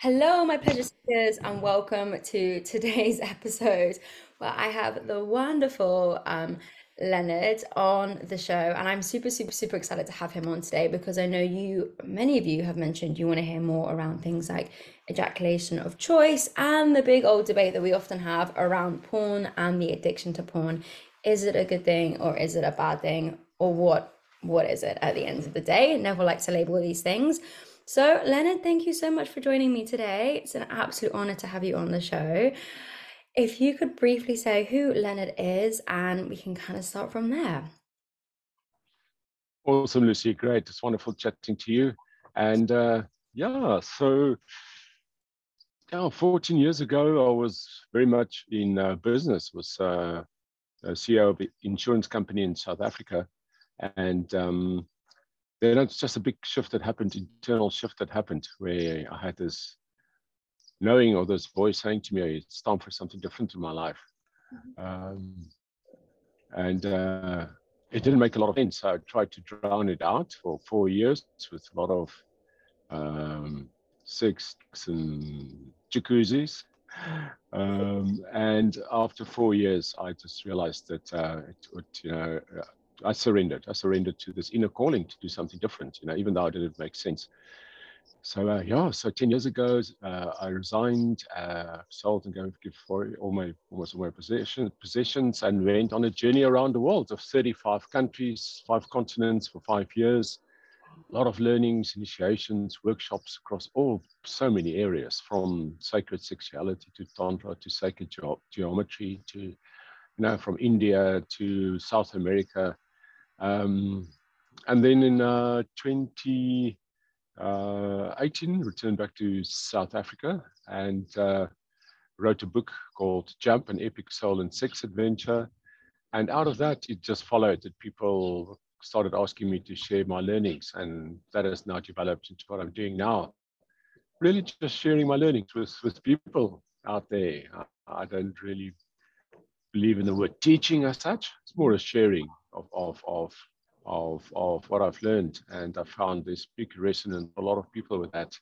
Hello, my pleasure seekers, and welcome to today's episode where I have the wonderful um, Lenard on the show. And I'm super, super, super excited to have him on today because I know you, many of you have mentioned you want to hear more around things like ejaculation of choice and the big old debate that we often have around porn and the addiction to porn. Is it a good thing or is it a bad thing? Or what what is it at the end of the day? Never like to label these things. So, Lenard, thank you so much for joining me today. It's an absolute honor to have you on the show. If you could briefly say who Lenard is, and we can kind of start from there. Awesome, Lucy. Great. It's wonderful chatting to you. And uh, yeah, so yeah, 14 years ago, I was very much in uh, business, was uh, CEO of an insurance company in South Africa. And um, then it's just a big shift that happened, internal shift that happened, where I had this knowing or this voice saying to me, it's time for something different in my life. Mm-hmm. Um, and uh, it didn't make a lot of sense. I tried to drown it out for four years with a lot of um, sex and jacuzzis. Um, and after four years, I just realized that uh, it would, you know, I surrendered. I surrendered to this inner calling to do something different, you know, even though it didn't make sense. So uh, yeah, so 10 years ago, uh, I resigned, uh, sold and gave, give for all my almost all my possession, possessions and went on a journey around the world of 35 countries, five continents for five years. A lot of learnings, initiations, workshops across all so many areas, from sacred sexuality to tantra to sacred ge geometry to, you know, from India to South America, um, and then in uh, 2018, uh, returned back to South Africa and uh, wrote a book called Jump, an epic soul and sex adventure. And out of that, it just followed that people started asking me to share my learnings. And that has now developed into what I'm doing now. Really just sharing my learnings with, with people out there. I, I don't really believe in the word teaching as such. It's more a sharing of, of, of, of, of what I've learned. And I found this big resonance, a lot of people with that.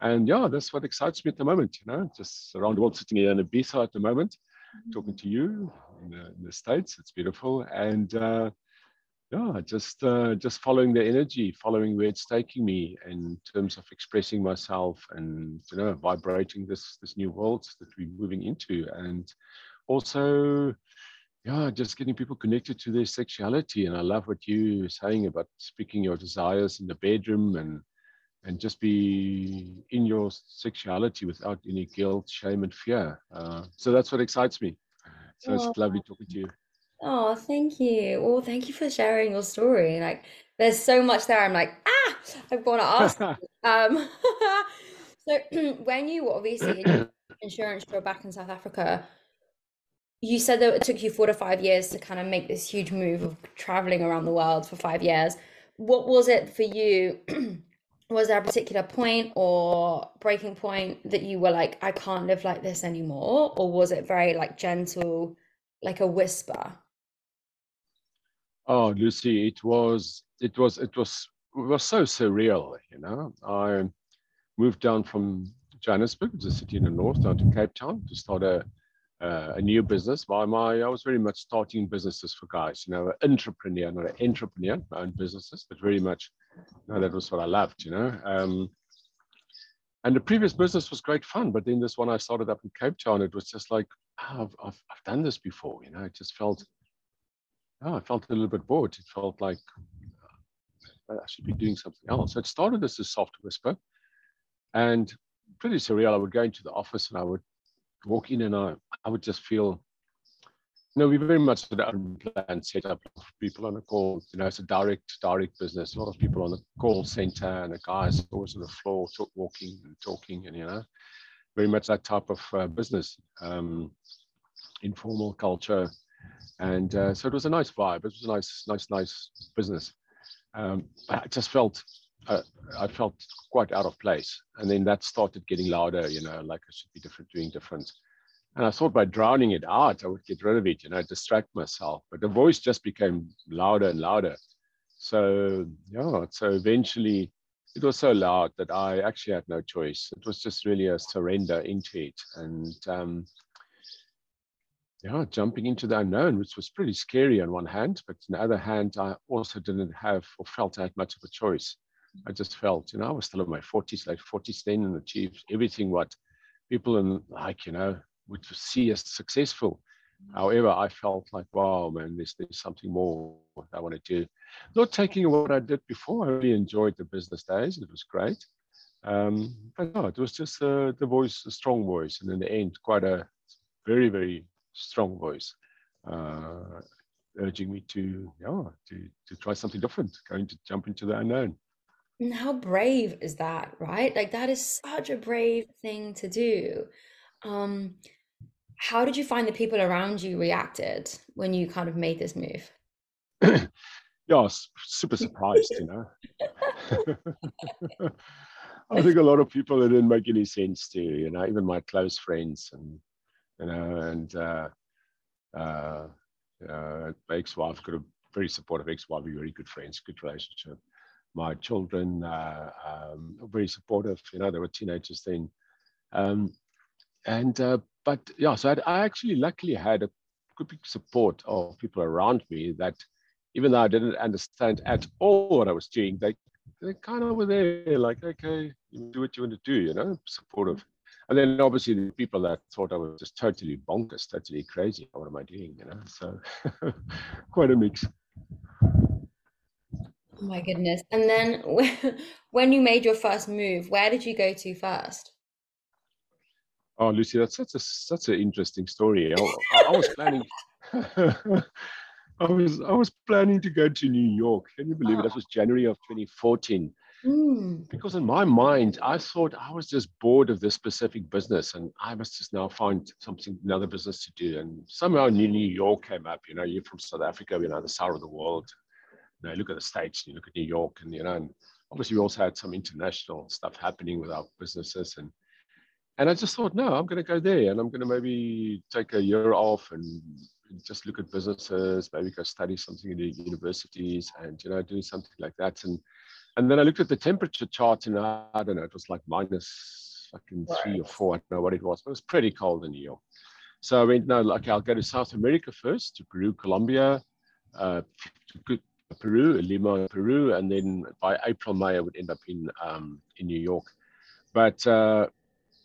And yeah, that's what excites me at the moment, you know, just around the world, sitting here in Ibiza at the moment, mm-hmm. talking to you in the, in the, States. It's beautiful. And uh, yeah, just uh, just following the energy, following where it's taking me in terms of expressing myself and you know vibrating this this new world that we're moving into, and also yeah, just getting people connected to their sexuality. And I love what you were saying about speaking your desires in the bedroom and and just be in your sexuality without any guilt, shame, and fear. Uh, so that's what excites me. So oh. it's lovely talking to you. Oh, thank you. Well, thank you for sharing your story. Like, there's so much there. I'm like, ah, I want to ask. um, so when you obviously insurance job back in South Africa, you said that it took you four to five years to kind of make this huge move of traveling around the world for five years. What was it for you? was there a particular point or breaking point that you were like, I can't live like this anymore? Or was it very like gentle, like a whisper? Oh, Lucy, it was, it was, it was, it was so surreal, you know. I moved down from Johannesburg, the city in the north, down to Cape Town to start a uh, a new business. By my, I was very much starting businesses for guys, you know, an entrepreneur, not an entrepreneur, my own businesses, but very much, you know, that was what I loved, you know. Um, and the previous business was great fun, but then this one I started up in Cape Town, it was just like, oh, I've, I've, I've done this before, you know, it just felt, oh, I felt a little bit bored. It felt like uh, I should be doing something else. So it started as a soft whisper and pretty surreal. I would go into the office and I would walk in and I, I would just feel, you know, we very much of unplanned setup of people on a call. You know, it's a direct, direct business. A lot of people on the call center and the guys always on the floor talk, walking and talking and, you know, very much that type of uh, business, um, informal culture. And uh, so it was a nice vibe. It was a nice, nice, nice business. Um, I just felt uh, I felt quite out of place. And then that started getting louder, you know, like I should be different, doing different. And I thought by drowning it out, I would get rid of it, you know, distract myself. But the voice just became louder and louder. So, yeah, so eventually it was so loud that I actually had no choice. It was just really a surrender into it. And um, yeah, jumping into the unknown, which was pretty scary on one hand, but on the other hand, I also didn't have or felt I had much of a choice. I just felt, you know, I was still in my 40s, late 40s then, and achieved everything what people in like, you know, would see as successful. However, I felt like, wow, man, there's, there's something more I want to do. Not taking what I did before. I really enjoyed the business days. It was great. Um, but no, it was just uh, the voice, a strong voice. And in the end, quite a very, very strong voice uh, urging me to, yeah, to, to try something different, going to jump into the unknown. And how brave is that, right? Like that is such a brave thing to do. Um, how did you find the people around you reacted when you kind of made this move? yeah, super surprised, you know. I think a lot of people it didn't make any sense to, you know, even my close friends and you know, and uh, uh, uh, my ex-wife got a very supportive ex-wife, we're very good friends, good relationship. My children uh, um, very supportive. You know, they were teenagers then, um, and uh, but yeah, so I'd, I actually luckily had a good big support of people around me that even though I didn't understand at all what I was doing, they they kind of were there, like, okay, you do what you want to do, you know, supportive. And then obviously the people that thought I was just totally bonkers, totally crazy. What am I doing? You know, so quite a mix. Oh my goodness. And then when you made your first move, where did you go to first? Oh, Lucy, that's such a such an interesting story. I, I was planning. I was I was planning to go to New York. Can you believe oh. it? That was January of 2014. Mm. Because in my mind, I thought I was just bored of this specific business and I must just now find something, another business to do. And somehow New York came up. You know, you're from South Africa, you know, the south of the world. You know, look at the States, you look at New York, and, you know, and obviously we also had some international stuff happening with our businesses. And and I just thought, no, I'm going to go there and I'm going to maybe take a year off and just look at businesses, maybe go study something in the universities and, you know, do something like that. And and then I looked at the temperature chart and I, I don't know, it was like minus fucking three or four. I don't know what it was, but it was pretty cold in New York. So I went, no, okay, I'll go to South America first, to Peru, Colombia, uh, to Peru, Lima, Peru, and then by April, May, I would end up in um, in New York. But uh,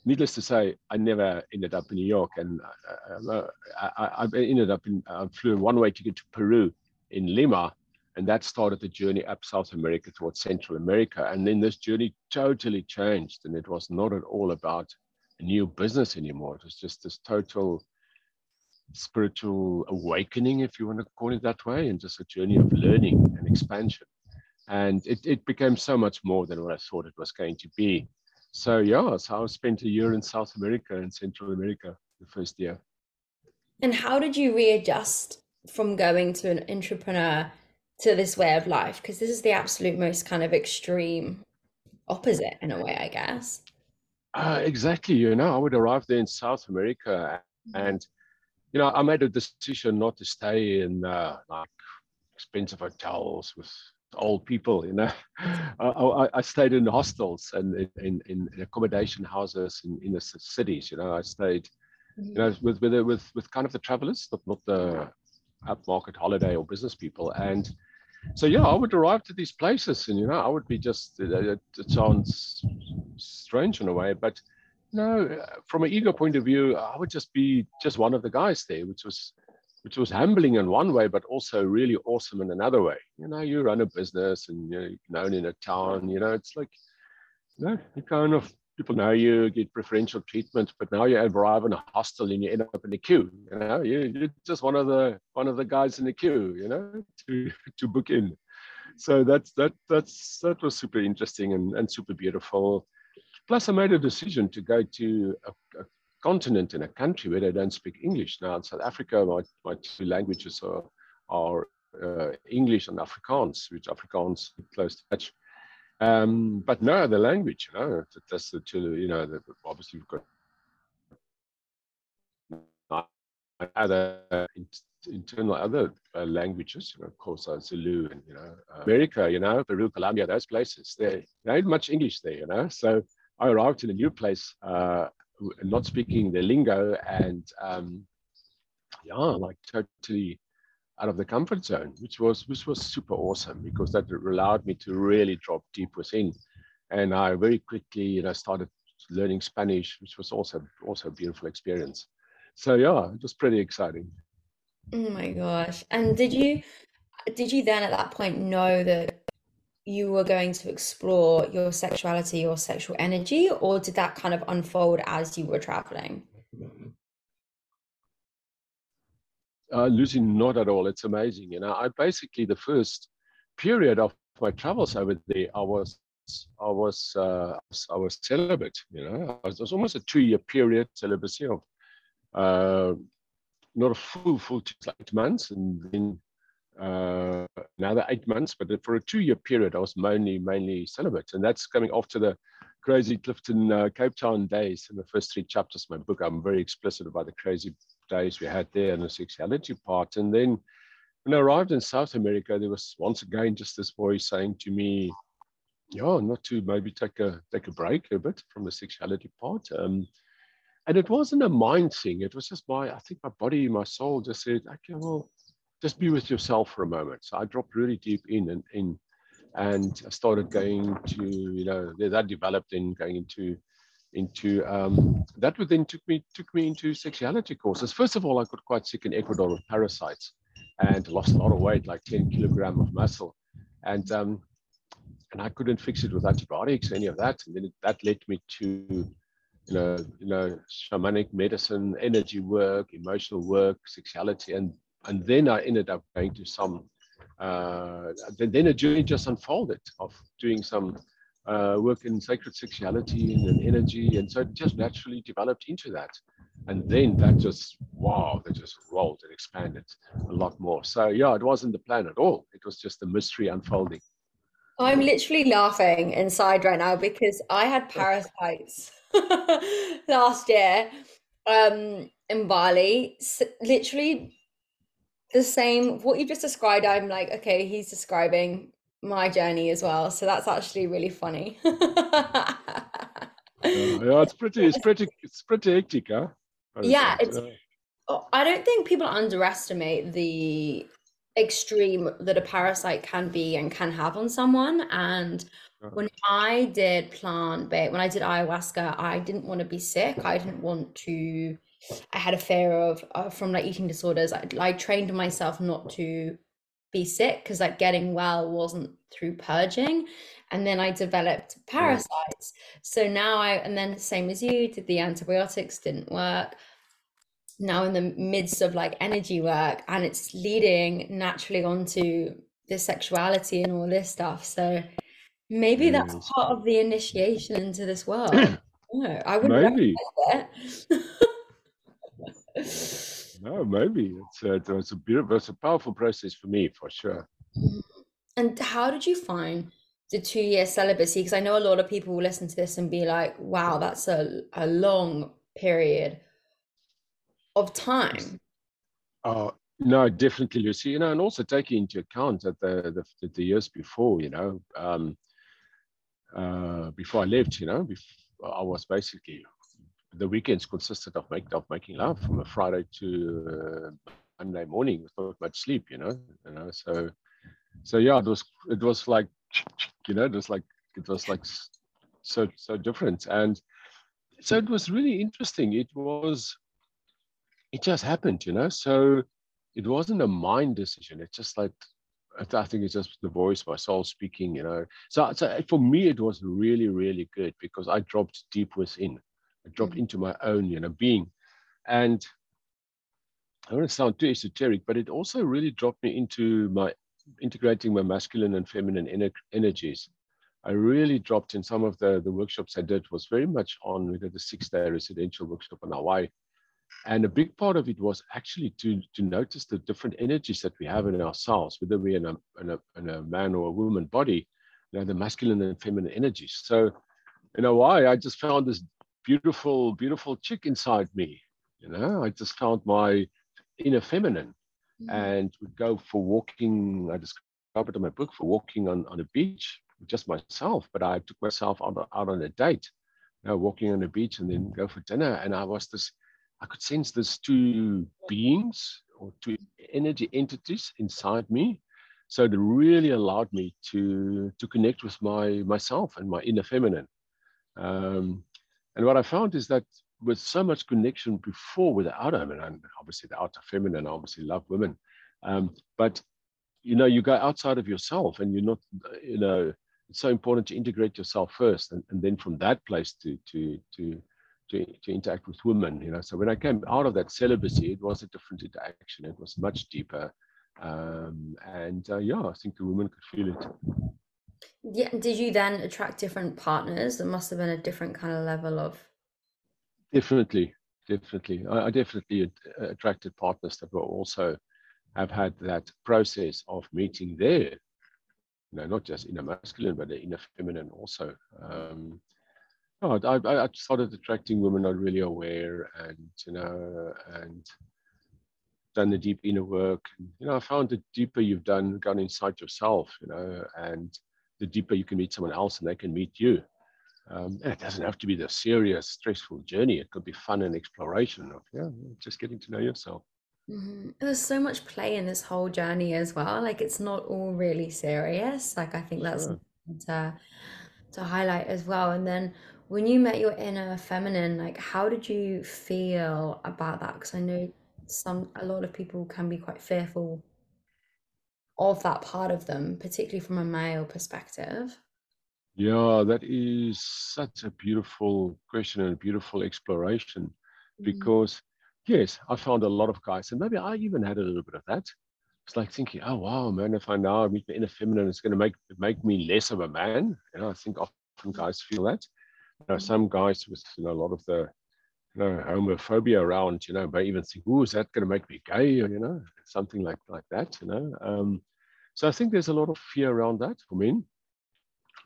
needless to say, I never ended up in New York, and uh, uh I, I, ended up in. I flew one way to get to Peru in Lima, and that started the journey up South America towards Central America. And then this journey totally changed. And it was not at all about a new business anymore. It was just this total spiritual awakening, if you want to call it that way, and just a journey of learning and expansion. And it, it became so much more than what I thought it was going to be. So yeah, so I spent a year in South America and Central America the first year. And how did you readjust from going to an entrepreneur to this way of life because this is the absolute most kind of extreme opposite in a way i guess uh, exactly you know i would arrive there in south america mm-hmm. and you know i made a decision not to stay in uh, like expensive hotels with old people you know I, I, stayed in hostels and in, in, in accommodation houses in, in the cities you know i stayed you know mm-hmm. with with with, with kind of the travelers not, not the upmarket holiday or business people and so yeah, I would arrive to these places, and you know, I would be just. It, it sounds strange in a way, but no, from an ego point of view, I would just be just one of the guys there, which was which was humbling in one way, but also really awesome in another way. You know, you run a business and you're known in a town. You know, it's like, you know, you kind of people know you, get preferential treatment, but now you arrive in a hostel and you end up in the queue. You know, you, you're just one of the one of the guys in the queue. You know, to to book in. So that's that that's that was super interesting and, and super beautiful. Plus, I made a decision to go to a, a continent in a country where they don't speak English. Now in South Africa, my, my two languages are are uh, English and Afrikaans, which Afrikaans is close to Dutch. Um, but no, other language, you know, that's the two, you know, the, obviously we've got other internal other uh, languages, you know, of course, uh, Zulu and, you know, uh, America, you know, Peru, Colombia, those places, there, there ain't much English there, you know. So I arrived in a new place, uh, not speaking the lingo and, um, yeah, like totally out of the comfort zone, which was which was super awesome because that allowed me to really drop deep within. And I very quickly, you know, started learning Spanish, which was also also a beautiful experience. So yeah, it was pretty exciting. Oh my gosh. And did you did you then at that point know that you were going to explore your sexuality or sexual energy, or did that kind of unfold as you were traveling? Uh, Lucy, not at all. It's amazing. You know, I basically the first period of my travels over there, I was I was uh, I was celibate. You know, it was almost a two-year period celibacy of uh, not a full full eight months, and then uh, another eight months. But for a two-year period, I was mainly mainly celibate, and that's coming after the crazy Clifton uh, Cape Town days. In the first three chapters of my book, I'm very explicit about the crazy days we had there and the sexuality part. And then when I arrived in South America, there was once again just this voice saying to me, yeah, not to maybe take a take a break a bit from the sexuality part. Um, and it wasn't a mind thing. It was just my, I think my body, my soul just said, okay, well, just be with yourself for a moment. So I dropped really deep in and in, and I started going to, you know, that developed in going into, into um, that. Would then took me took me into sexuality courses. First of all, I got quite sick in Ecuador with parasites, and lost a lot of weight, like 10 kilogram of muscle, and um, and I couldn't fix it with antibiotics, any of that. And then it, that led me to, you know, you know, shamanic medicine, energy work, emotional work, sexuality, and and then I ended up going to some. Uh, then, then a journey just unfolded of doing some uh, work in sacred sexuality and, and energy, and so it just naturally developed into that. And then that just wow, that just rolled and expanded a lot more. So yeah, it wasn't the plan at all. It was just a mystery unfolding. I'm literally laughing inside right now because I had parasites last year um, in Bali. So literally the same, what you just described. I'm like, okay, he's describing my journey as well. So that's actually really funny. yeah, yeah, it's pretty, it's pretty, it's pretty hectic, huh? Yeah, it's. I don't think people underestimate the extreme that a parasite can be and can have on someone. And when I did plant based, when I did ayahuasca, I didn't want to be sick. I didn't want to. I had a fear of uh, from like eating disorders. I, I trained myself not to be sick because like getting well wasn't through purging. And then i developed parasites. So now i and then same as you did the antibiotics didn't work. Now in the midst of like energy work and it's leading naturally onto the sexuality and all this stuff. So maybe that's part of the initiation into this world. No, i wouldn't maybe no maybe it's a, it's a beautiful it's a powerful process for me for sure and how did you find the two year celibacy because i know a lot of people will listen to this and be like wow that's a, a long period of time. Uh, no, definitely, Lucy. You know, and also taking into account that the the, the years before, you know, um, uh, before I left, you know, before, I was basically the weekends consisted of making of making love from a Friday to uh, Monday morning without much sleep. You know, you know. So, so yeah, it was it was like, you know, it was like it was like so so different, and so it was really interesting. It was it just happened, you know. So it wasn't a mind decision. It's just like I think it's just the voice, my soul speaking, you know. So, so for me, it was really, really good because I dropped deep within. I dropped mm-hmm. into my own, you know, being, and I don't want to sound too esoteric, but it also really dropped me into my integrating my masculine and feminine ener- energies. I really dropped in some of the the workshops I did was very much on we did the six day residential workshop in Hawaii and a big part of it was actually to, to notice the different energies that we have in ourselves, whether we're in a, in a, in a man or a woman body, you know, the masculine and feminine energies. So, in Hawaii I just found this beautiful, beautiful chick inside me. You know, I just found my inner feminine. mm. and would go for walking. I discovered in my book for walking on, on a beach, just myself, but I took myself out, out on a date, you know, walking on a beach and then go for dinner. And I was this, I could sense these two beings or two energy entities inside me. So it really allowed me to to connect with my myself and my inner feminine. Um, and what I found is that with so much connection before with the outer, I mean, and obviously the outer feminine, I obviously love women, um, but you know, you go outside of yourself and you're not, you know, it's so important to integrate yourself first, and, and then from that place to to to to, to interact with women. You know, so when I came out of that celibacy, it was a different interaction. It was much deeper, um, and uh, yeah, I think the women could feel it. Yeah. Did you then attract different partners? There must have been a different kind of level of. Definitely, definitely. I, I definitely attracted partners that were also have had that process of meeting there you know, not just inner masculine, but the inner feminine also. Um, oh, I, I started attracting women not really aware and, you know, and done the deep inner work. You know, I found the deeper you've done, gone inside yourself, you know, and the deeper you can meet someone else and they can meet you. Um, and it doesn't have to be the serious, stressful journey. It could be fun and exploration of, yeah, just getting to know yourself. Mm-hmm. There's so much play in this whole journey as well. Like it's not all really serious. Like I think that's Sure. to to highlight as well. And then when you met your inner feminine, like how did you feel about that? Because I know some a lot of people can be quite fearful of that part of them, particularly from a male perspective. Yeah, that is such a beautiful question and a beautiful exploration Mm, because yes, I found a lot of guys, and maybe I even had a little bit of that. It's like thinking, oh wow, man, if I now meet the inner feminine, it's going to make make me less of a man. You know, I think often guys feel that. You know, mm, some guys with you know a lot of the you know homophobia around, you know, may even think, oh, is that going to make me gay, or you know, something like like that. You know, um, so I think there's a lot of fear around that for men.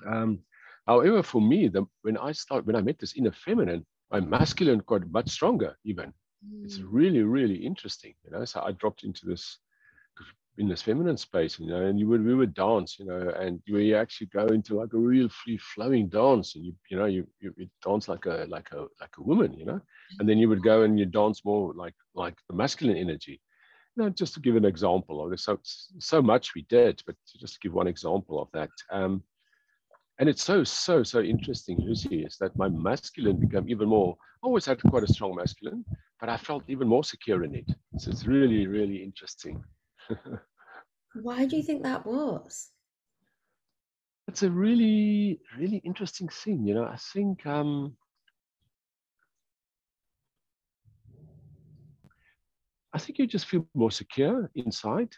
Um, however, for me, the, when I start when I met this inner feminine, my masculine got much stronger even. It's mm, really really interesting you know so i dropped into this in this feminine space you know and you would we would dance you know and you actually go into like a real free flowing dance and you you know you, you, you dance like a like a like a woman you know and then you would go and you dance more like like the masculine energy know just to give an example of this so so much we did but just to give one example of that um and it's so so so interesting lucy is that my masculine became even more I always had quite a strong masculine but I felt even more secure in it. So it's really, really interesting. Why do you think that was? it's a really, really interesting thing. You know, I think um, I think you just feel more secure inside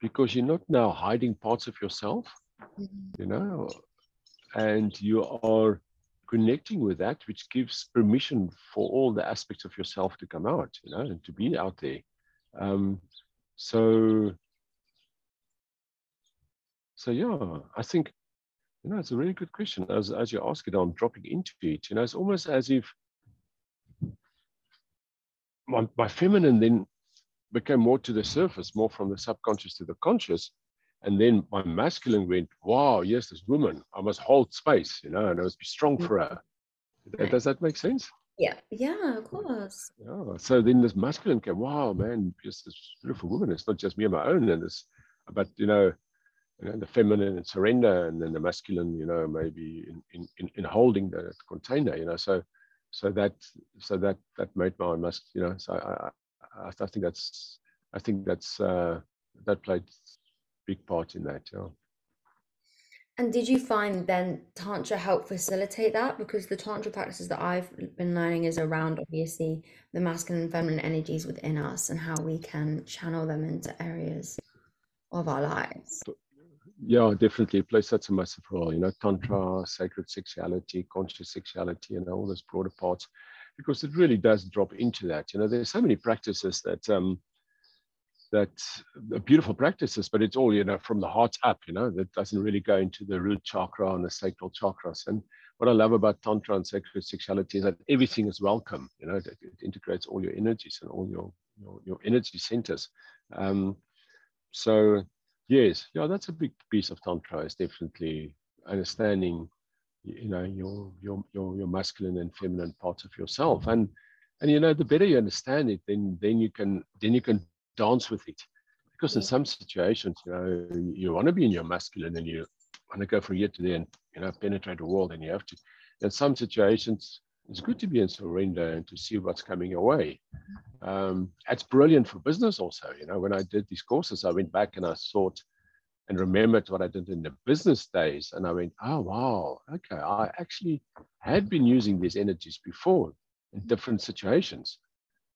because you're not now hiding parts of yourself, Mhm. you know, and you are connecting with that, which gives permission for all the aspects of yourself to come out, you know, and to be out there. Um, so, so yeah, I think, you know, it's a really good question. As as you ask it, I'm dropping into it. You know, it's almost as if my, my feminine then became more to the surface, more from the subconscious to the conscious. And then my masculine went, wow, yes, this woman, I must hold space, you know, and I must be strong mm. for her. Right. Does that make sense? Yeah, yeah, of course. Yeah. So then this masculine came, wow, man, just this beautiful woman. It's not just me on my own, and this, but you know, you know, the feminine and surrender, and then the masculine, you know, maybe in in, in holding the container, you know. So so that so that that made my must, you know. So I I, I think that's I think that's uh, that played big part in that. Yeah. And did you find then Tantra help facilitate that? Because the Tantra practices that I've been learning is around obviously the masculine and feminine energies within us and how we can channel them into areas of our lives. Yeah, definitely. It plays such a massive role. You know, Tantra, sacred sexuality, conscious sexuality, and all those broader parts, because it really does drop into that. You know, there's so many practices that um, that are beautiful practices, but it's all, you know, from the heart up, you know, that doesn't really go into the root chakra and the sacral chakras. And what I love about Tantra and sacred sexuality is that everything is welcome, you know, it, it integrates all your energies and all your, your, your energy centers. Um, so yes, yeah, that's a big piece of tantra. Is definitely understanding, you know, your your your your masculine and feminine parts of yourself, and and you know, the better you understand it, then then you can then you can dance with it. Because in some situations, you know, you want to be in your masculine and you want to go from here to there and you know penetrate the world, and you have to. In some situations, it's good to be in surrender and to see what's coming your way. Um, it's brilliant for business also. You know, when I did these courses, I went back and I thought and remembered what I did in the business days. And I went, oh, wow, okay, I actually had been using these energies before in different situations.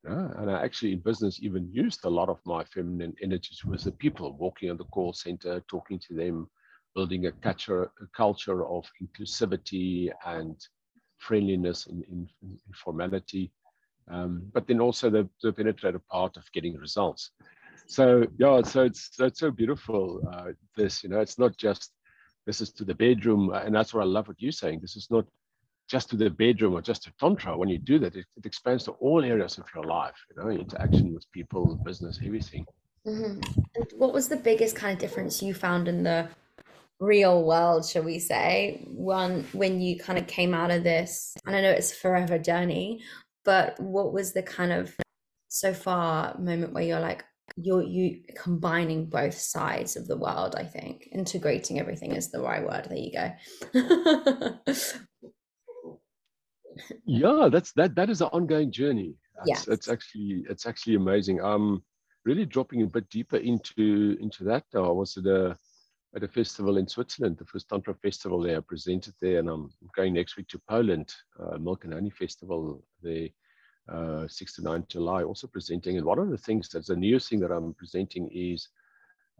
And I actually in business even used a lot of my feminine energies with the people walking on the call center, talking to them, building a culture, a culture of inclusivity and friendliness and in, in, informality, um, but then also the, the penetrative part of getting results. So yeah, so it's so it's so beautiful. Uh, this you know, it's not just this is to the bedroom, uh, and that's what I love what you're saying. This is not just to the bedroom or just to tantra. When you do that, it, it expands to all areas of your life. You know, interaction with people, business, everything. Mm-hmm. what was the biggest kind of difference you found in the real world, shall we say, one when you kind of came out of this? And I know it's a forever journey, but what was the kind of so far moment where you're like, you're you combining both sides of the world, I think. Integrating everything is the right word. There you go. yeah, that's that that is an ongoing journey. Yeah. It's, it's actually it's actually amazing. Um really dropping a bit deeper into into that. I was at a at a festival in Switzerland, the first Tantra festival there. I presented there, and I'm going next week to Poland, uh, Milk and Honey Festival there, uh, 6 to 9 July, also presenting. And one of the things that's the new thing that I'm presenting is,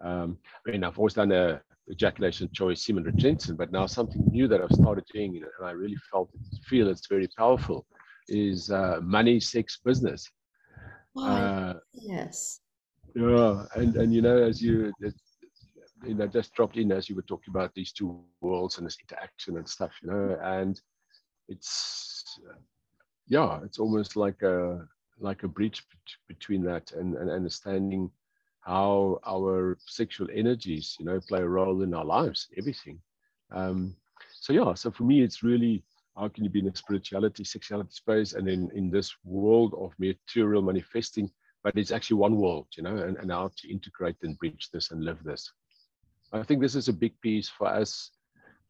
um, I mean, I've always done a ejaculation choice semen retention, but now something new that I've started doing, and I really felt feel it's very powerful, is uh, money, sex, business. Oh, uh, yes. Yeah, and and you know, as you you know just dropped in as you were talking about these two worlds and this interaction and stuff you know and it's yeah it's almost like a like a breach between that and, and understanding how our sexual energies you know play a role in our lives everything. Um so yeah so for me it's really how can you be in a spirituality sexuality space and then in this world of material manifesting but it's actually one world you know and, and how to integrate and bridge this and live this I think this is a big piece for us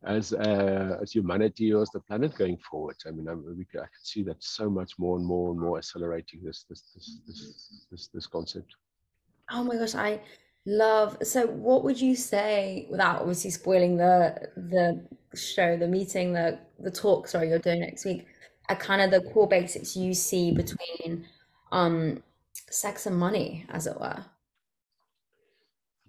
as uh, as humanity or as the planet going forward. I mean, I'm, we, I can see that so much more and more and more accelerating this this this this this, this concept. Oh my gosh, I love. So, what would you say without obviously spoiling the the show, the meeting, the the talk? Sorry, you're doing next week. Are kind of the core basics you see between um sex and money, as it were.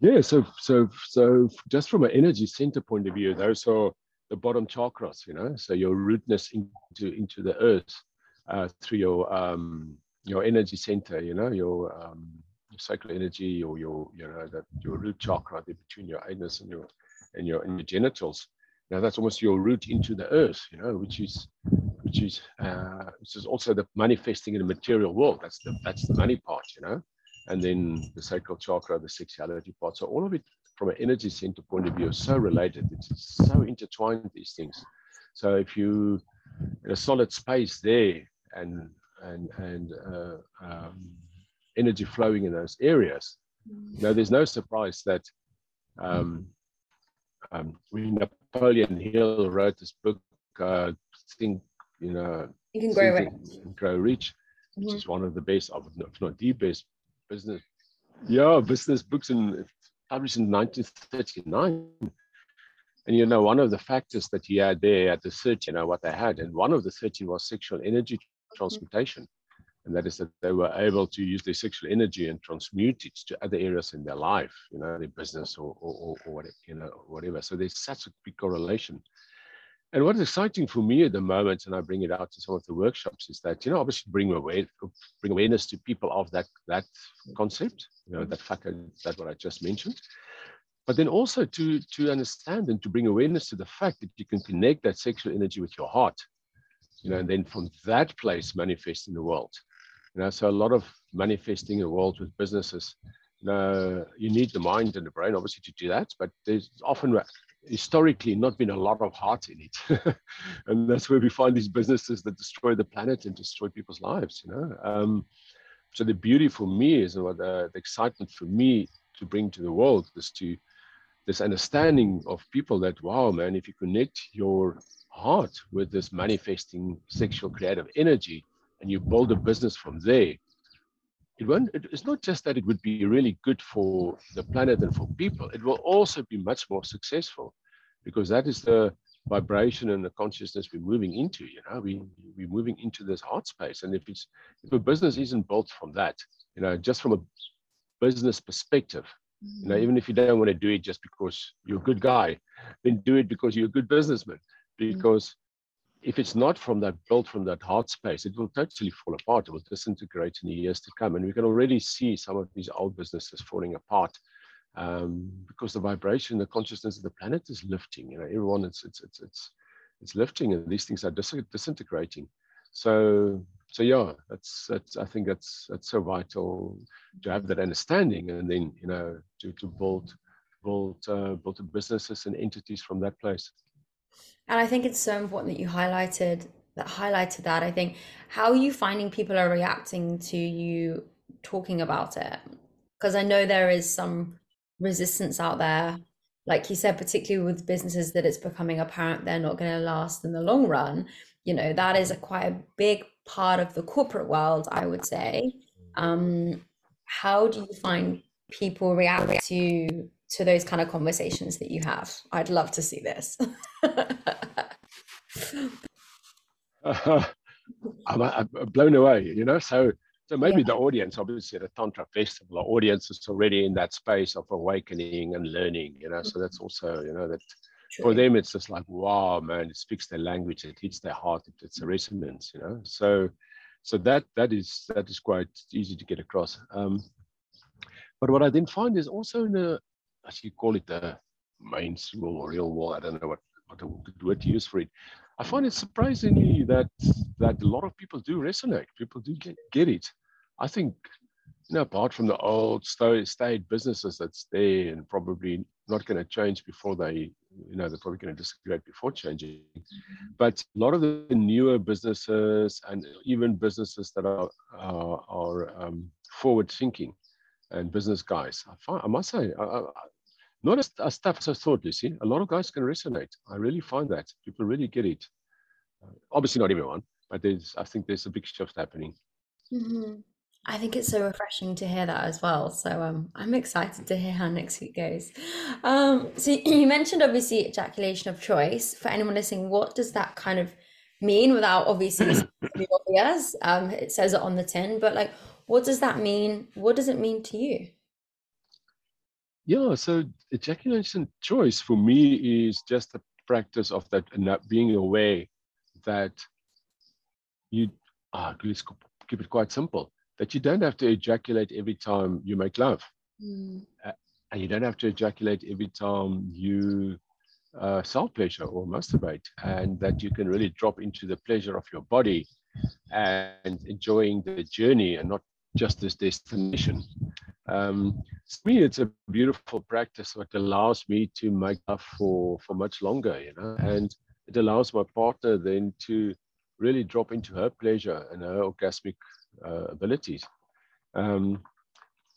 Yeah, so so so just from an energy center point of view, those are the bottom chakras, you know. So your rootness into into the earth uh, through your um, your energy center, you know, your um, your sacral energy or your you know that your root chakra there between your anus and your and your and your genitals. Now that's almost your root into the earth, you know, which is which is uh, which is also the manifesting in the material world. That's the that's the money part, you know and then the sacral chakra, the sexuality part. So all of it from an energy center point of view is so related. It's so intertwined, these things. So if you in a solid space there and and and uh, um, energy flowing in those areas, you know, there's no surprise that um, um, when Napoleon Hill wrote this book, uh, think, you know, you can grow rich, grow rich, which mm-hmm. is one of the best, if not the best business. Yeah, business books and published in 1939. And you know, one of the factors that he had there at the 13, you know, what they had, and one of the 13 was sexual energy transmutation. And that is that they were able to use their sexual energy and transmute it to other areas in their life, you know, their business or, or, or whatever, you know, whatever. So there's such a big correlation. And what is exciting for me at the moment, and I bring it out to some of the workshops, is that you know obviously bring aware, bring awareness to people of that that concept, you know that factor, that what I just mentioned, but then also to to understand and to bring awareness to the fact that you can connect that sexual energy with your heart, you know, and then from that place manifest in the world. You know, so a lot of manifesting in the world with businesses You know, you need the mind and the brain, obviously, to do that. But there's often historically not been a lot of heart in it, and that's where we find these businesses that destroy the planet and destroy people's lives. You know, um, so the beauty for me is, what uh, the excitement for me to bring to the world is to this understanding of people that wow, man, if you connect your heart with this manifesting sexual creative energy and you build a business from there it won't it's not just that it would be really good for the planet and for people it will also be much more successful because that is the vibration and the consciousness we're moving into you know we we're moving into this heart space and if it's if a business isn't built from that you know just from a business perspective you know mm-hmm. even if you don't want to do it just because you're a good guy then do it because you're a good businessman mm-hmm. because if it's not from that built from that heart space, it will totally fall apart. It will disintegrate in the years to come. And we can already see some of these old businesses falling apart um, because the vibration, the consciousness of the planet is lifting. You know, everyone, it's it's it's it's it's lifting, and these things are dis- disintegrating. So so yeah, that's that's I think that's that's so vital to have that understanding, and then you know to to build build uh, build businesses and entities from that place. And I think it's so important that you highlighted that highlighted that. I think how are you finding people are reacting to you talking about it? Because I know there is some resistance out there. Like you said, particularly with businesses that it's becoming apparent they're not going to last in the long run. You know, that is a quite a big part of the corporate world, I would say. Um, how do you find people react to to those kind of conversations that you have. I'd love to see this. uh, I'm, I'm, blown away, you know. So, so maybe yeah. the audience, obviously, the Tantra Festival, the audience is already in that space of awakening and learning, you know. Mm-hmm. So that's also, you know, that True. for them, it's just like, wow, man, it speaks their language, it hits their heart, it, it's a resonance, you know. So, so that that is that is quite easy to get across. Um, but what I then find is also in the as you call it, the mainstream or real world. I don't know what, what the word to use for it. I find it surprisingly that that a lot of people do resonate. People do get, get it. I think, you know, apart from the old state businesses that's there and probably not going to change before they, you know, they're probably going to disintegrate before changing. But a lot of the newer businesses and even businesses that are are, are um, forward thinking and business guys, I, find, I must say, I, I, not as, as tough as I thought, Lucy. A lot of guys can resonate. I really find that people really get it. Uh, obviously, not everyone, but there's. I think there's a big shift happening. Mm-hmm. I think it's so refreshing to hear that as well. So um, I'm excited to hear how next week goes. Um, so you mentioned obviously ejaculation of choice. For anyone listening, what does that kind of mean? Without obviously obvious, um, it says it on the tin, but like, what does that mean? What does it mean to you? Yeah, so ejaculation choice for me is just the practice of that and that being aware that you ah, let's keep it quite simple that you don't have to ejaculate every time you make love mm. uh, and you don't have to ejaculate every time you uh, self pleasure or masturbate and that you can really drop into the pleasure of your body and enjoying the journey and not just this destination um, for me, it's a beautiful practice that allows me to make up for for much longer, you know, and it allows my partner then to really drop into her pleasure and her orgasmic uh, abilities. Um,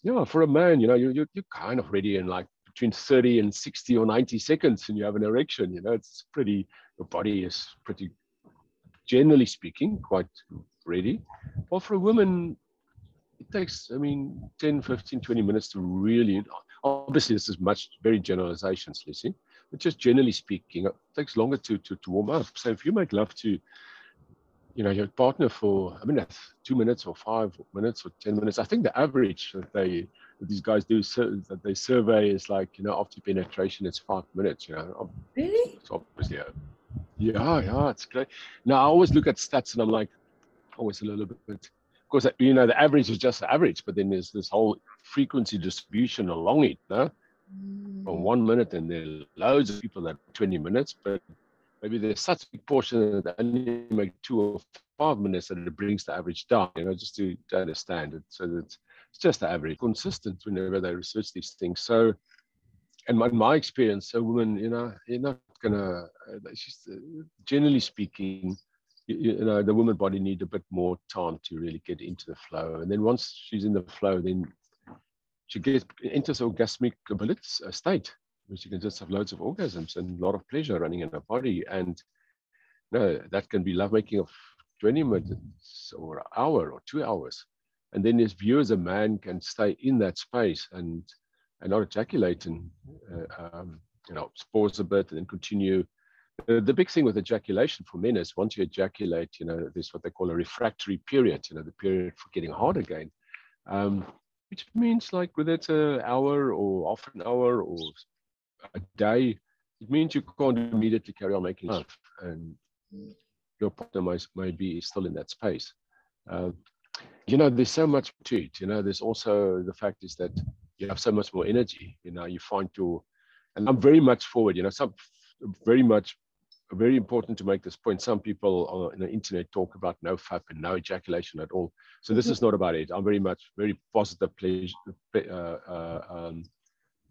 yeah, for a man, you know, you, you, you're kind of ready in like between 30 and 60 or 90 seconds and you have an erection, you know, it's pretty, your body is pretty, generally speaking, quite ready. Well, for a woman, it takes, I mean, 10, 15, 20 minutes to really, obviously this is much, very generalizations, Lucy, but just generally speaking, it takes longer to, to, to warm up. So if you make love to, you know, your partner for, I mean, two minutes or five minutes or 10 minutes, I think the average that they, that these guys do, that they survey is like, you know, after penetration, it's five minutes, you know. Really? So obviously, a, yeah, yeah, it's great. Now I always look at stats and I'm like, oh, always a little bit of course, you know, the average is just the average, but then there's this whole frequency distribution along it, no? Mm. From one minute, and there are loads of people that 20 minutes, but maybe there's such a big portion that only make two or five minutes that it brings the average down, you know, just to, to understand it. So that it's just the average, consistent whenever they research these things. So, and my, my experience, a woman, you know, you're not gonna. Uh, she's uh, generally speaking, you, you, know, the woman body need a bit more time to really get into the flow, and then once she's in the flow, then she gets enters orgasmic ability uh, state, which you can just have loads of orgasms and a lot of pleasure running in her body, and you know, that can be lovemaking of 20 minutes or an hour or two hours. And then his view as a man can stay in that space and and not ejaculate and uh, um, you know pause a bit and then continue. The big thing with ejaculation for men is once you ejaculate, you know, there's what they call a refractory period, you know, the period for getting hard again, um, which means like whether it's an hour or half an hour or a day, it means you can't immediately carry on making love. And your partner might, might be still in that space. Uh, you know, there's so much to it. You know, there's also the fact is that you have so much more energy. You know, you find your, and I'm very much forward. You know, some very much very important to make this point. Some people on the internet talk about no FAP and no ejaculation at all. So this mm-hmm. is not about it. I'm very much very positive pleasure, uh, uh, um,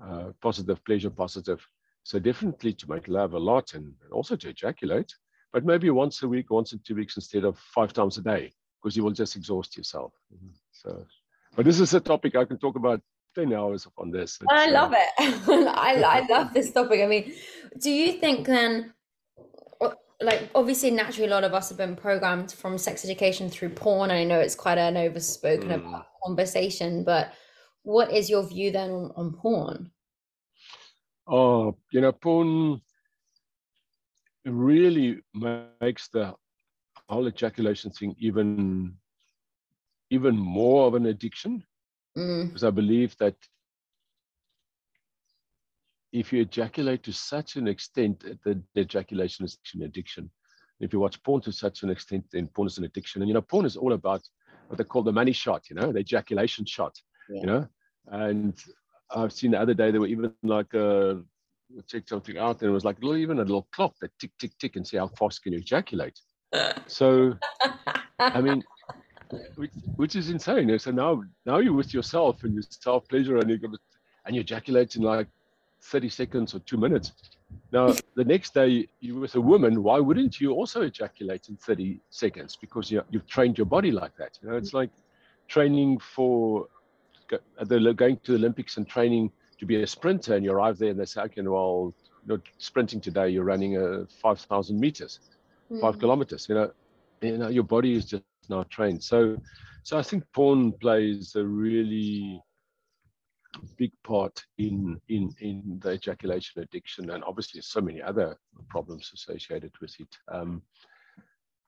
uh, positive pleasure, positive. So definitely to make love a lot and also to ejaculate but maybe once a week, once in two weeks instead of five times a day, because you will just exhaust yourself. Mm-hmm. So, but this is a topic I can talk about 10 hours on this. It's, I love uh, it. I, I love this topic. I mean, do you think then, like, obviously, naturally, a lot of us have been programmed from sex education through porn. And I know it's quite an overspoken mm. conversation, but what is your view then on, on porn? Oh, you know, porn really makes the whole ejaculation thing even even more of an addiction mm. because i believe that if you ejaculate to such an extent uh, that the ejaculation is an addiction if you watch porn to such an extent then porn is an addiction and you know porn is all about what they call the money shot you know the ejaculation shot yeah. you know and i've seen the other day there were even like uh, a check something out, and it was like little, even a little clock that tick, tick, tick, and see how fast can you ejaculate. so, I mean, which, which, is insane. So now, now you're with yourself and you self pleasure, and you got and you ejaculate in like 30 seconds or two minutes. Now, the next day you're with a woman. Why wouldn't you also ejaculate in 30 seconds? Because you, you've trained your body like that. You know, it's like training for the going to the Olympics and training to be a sprinter and you arrive there and they say, okay, well, you're sprinting today, you're running a 5,000 meters, mm. five kilometers, you know, you know, your body is just not trained. So, so I think porn plays a really big part in, in, in the ejaculation addiction and obviously so many other problems associated with it. Um,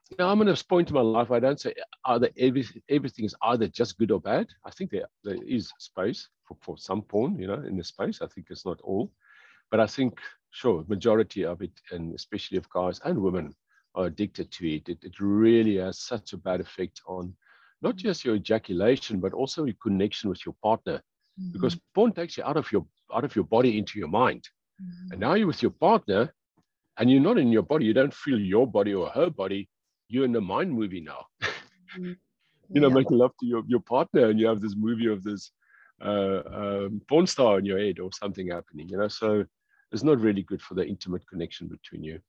you know, I'm in a point in my life. I don't say either every, everything is either just good or bad. I think there there is space for, for some porn, you know, in the space. I think it's not all, but I think sure majority of it, and especially if guys and women are addicted to it, it, it really has such a bad effect on not just your ejaculation, but also your connection with your partner, mm-hmm. because porn takes you out of your out of your body into your mind, mm-hmm. and now you're with your partner, and you're not in your body. You don't feel your body or her body you're in a mind movie now. Mm-hmm. you know, yeah. making love to your, your partner, and you have this movie of this uh, um, porn star in your head or something happening. You know, so it's not really good for the intimate connection between you.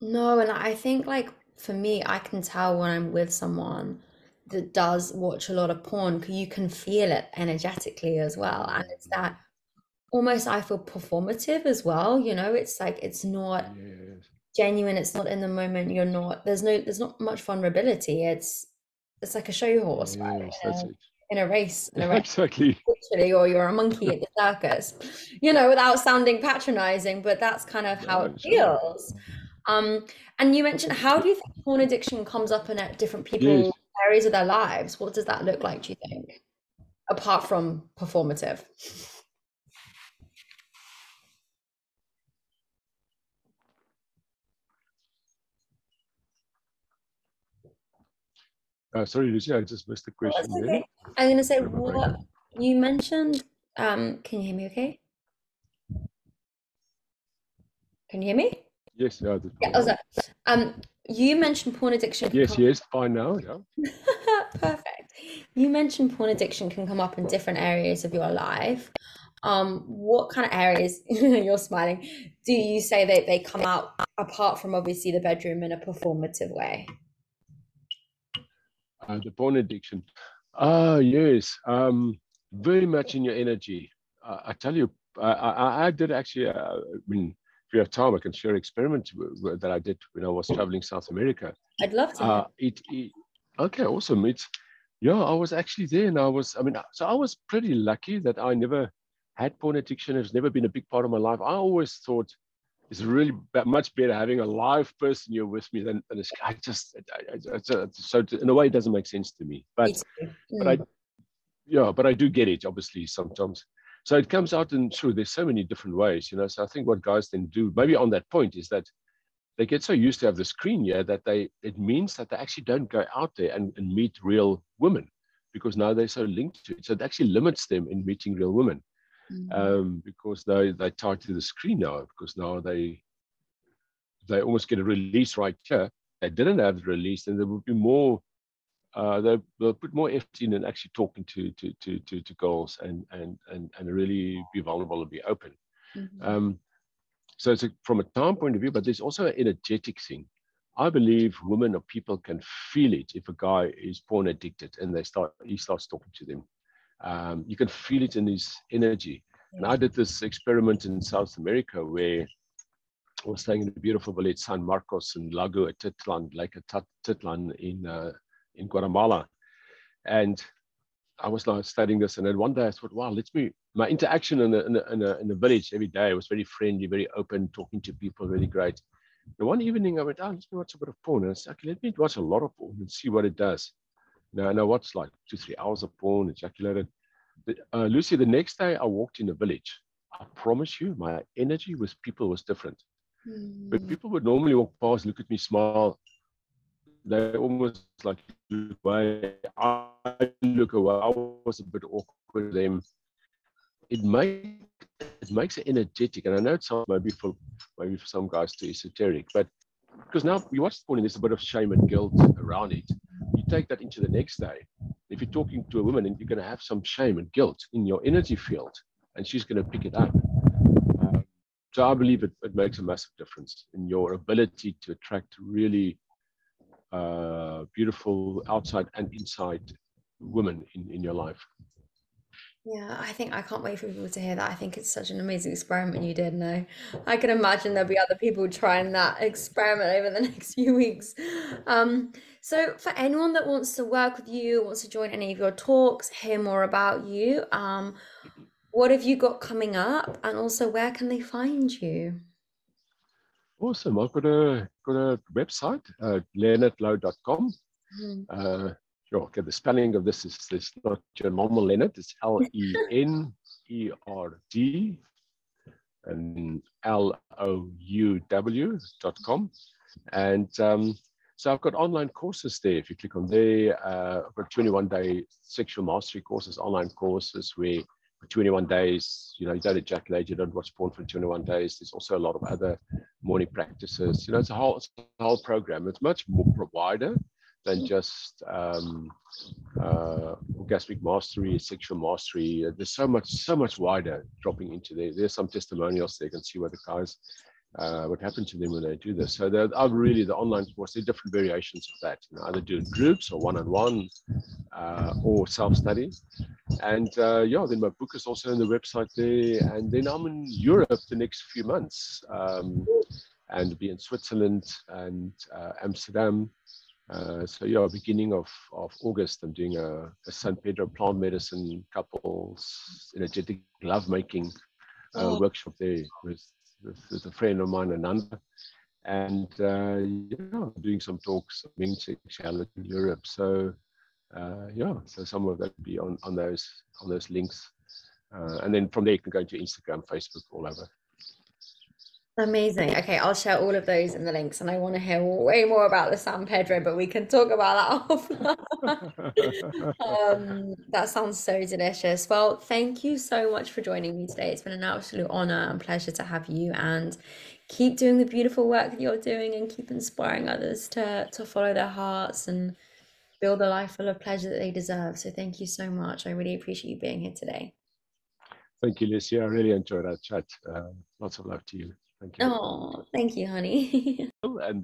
No, and I think like for me, I can tell when I'm with someone that does watch a lot of porn you can feel it energetically as well, and it's that almost I feel performative as well. You know, it's like it's not. Yes genuine it's not in the moment you're not there's no there's not much vulnerability it's it's like a show horse yes, right? in, a, in, a, race in a race exactly literally or you're a monkey at the circus you know without sounding patronizing but that's kind of how it feels um and you mentioned how do you think porn addiction comes up in at different people yes. Areas of their lives what does that look like do you think apart from performative Uh, sorry, Lucy, I just missed the question. Oh, okay. I'm going to say what you mentioned. Um, can you hear me okay? Can you hear me? Yes, yeah. yeah oh, um, you mentioned porn addiction. Yes, yes, fine now. Yeah. Perfect. You mentioned porn addiction can come up in different areas of your life. Um, what kind of areas, you're smiling, do you say that they come out apart from obviously the bedroom in a performative way? Uh, the porn addiction. Ah, yes. Um, very much in your energy. Uh, I tell you, I, I, I did actually, uh, I mean, you have time, I can share an experiment that I did when I was traveling South America. I'd love to. Uh, it, it, okay, awesome. It's, yeah, I was actually there and I was, I mean, so I was pretty lucky that I never had porn addiction. It's never been a big part of my life. I always thought it's really much better having a live person here with me than, than a, I just, I, so in a way, it doesn't make sense to me. But, mm. but I, yeah, but I do get it, obviously, sometimes. So it comes out in, sure, there's so many different ways, you know. So I think what guys then do, maybe on that point, is that they get so used to have the screen here that they it means that they actually don't go out there and, and meet real women because now they're so linked to it. So it actually limits them in meeting real women. Mm-hmm. Um, because they they tied to the screen now because now they they almost get a release right here. They didn't have the release, and there would be more. Uh, they, they'll put more effort in and actually talking to to to to, to girls and and and and really be vulnerable and be open. Mm-hmm. Um, so it's a, from a time point of view, but there's also an energetic thing. I believe women or people can feel it if a guy is porn addicted and they start he starts talking to them. Um, you can feel it in his energy. And I did this experiment in South America where I was staying in a beautiful village, San Marcos in Lago Atitlan, Lake Atitlan in, uh, in Guatemala. And I was like studying this, and then one day I thought, wow, let's me. My interaction in the, in the, in the, in the village every day was very friendly, very open, talking to people, really great. And one evening I went, oh, let me watch a bit of porn. And I said, okay, let me watch a lot of porn and see what it does. Now, and I watched like two, three hours of porn, ejaculated. Uh, Lucy, the next day I walked in the village. I promise you, my energy with people was different. Mm. But people would normally walk past, look at me, smile. They almost like look away. I look away. I was a bit awkward with them. It makes it makes it energetic, and I know it's maybe for maybe for some guys too esoteric, but because now you watch porn and there's a bit of shame and guilt around it you take that into the next day. If you're talking to a woman and you're going to have some shame and guilt in your energy field, and she's going to pick it up. Um, so I believe it, it makes a massive difference in your ability to attract really uh, beautiful outside and inside women in, in your life. Yeah, I think I can't wait for people to hear that. I think it's such an amazing experiment you did. No, I can imagine there'll be other people trying that experiment over the next few weeks. Um, so for anyone that wants to work with you, wants to join any of your talks, hear more about you, um, what have you got coming up, and also where can they find you? Awesome. I've got a got a website, uh, lenardlouw.com. Mm-hmm. Uh, Sure. Okay. The spelling of this is it's not your normal Leonard. It's L E N E R D and L O U W dot com. And um, so I've got online courses there. If you click on there, uh, I've got 21 day sexual mastery courses, online courses where for 21 days, you know, you don't ejaculate, you don't watch porn for 21 days. There's also a lot of other morning practices. You know, it's a whole, it's a whole program. It's much more wider than just um, uh, orgasmic mastery, sexual mastery. There's so much, so much wider dropping into there. There's some testimonials there. You can see what the guys, uh, what happened to them when they do this. So there are really the online course. There are different variations of that. You know, either doing groups or one-on-one uh, or self-study. And uh, yeah, then my book is also on the website there. And then I'm in Europe the next few months. Um, and be in Switzerland and uh, Amsterdam uh, so yeah, beginning of, of August, I'm doing a, a San Pedro plant medicine couples energetic lovemaking uh, oh. workshop there with, with, with, a friend of mine, Ananda. And uh, yeah, doing some talks on sexuality in Europe. So uh, yeah, so some of that will be on, on those on those links. Uh, and then from there you can go into Instagram, Facebook, all over. Amazing. Okay, I'll share all of those in the links, and I want to hear way more about the San Pedro, but we can talk about that offline. um, that sounds so delicious. Well, thank you so much for joining me today. It's been an absolute honor and pleasure to have you, and keep doing the beautiful work that you're doing, and keep inspiring others to to follow their hearts and build a life full of pleasure that they deserve. So thank you so much. I really appreciate you being here today. Thank you, Lucy. I really enjoyed our chat. Uh, lots of love to you. Thank you. Oh, thank you, honey. Oh, and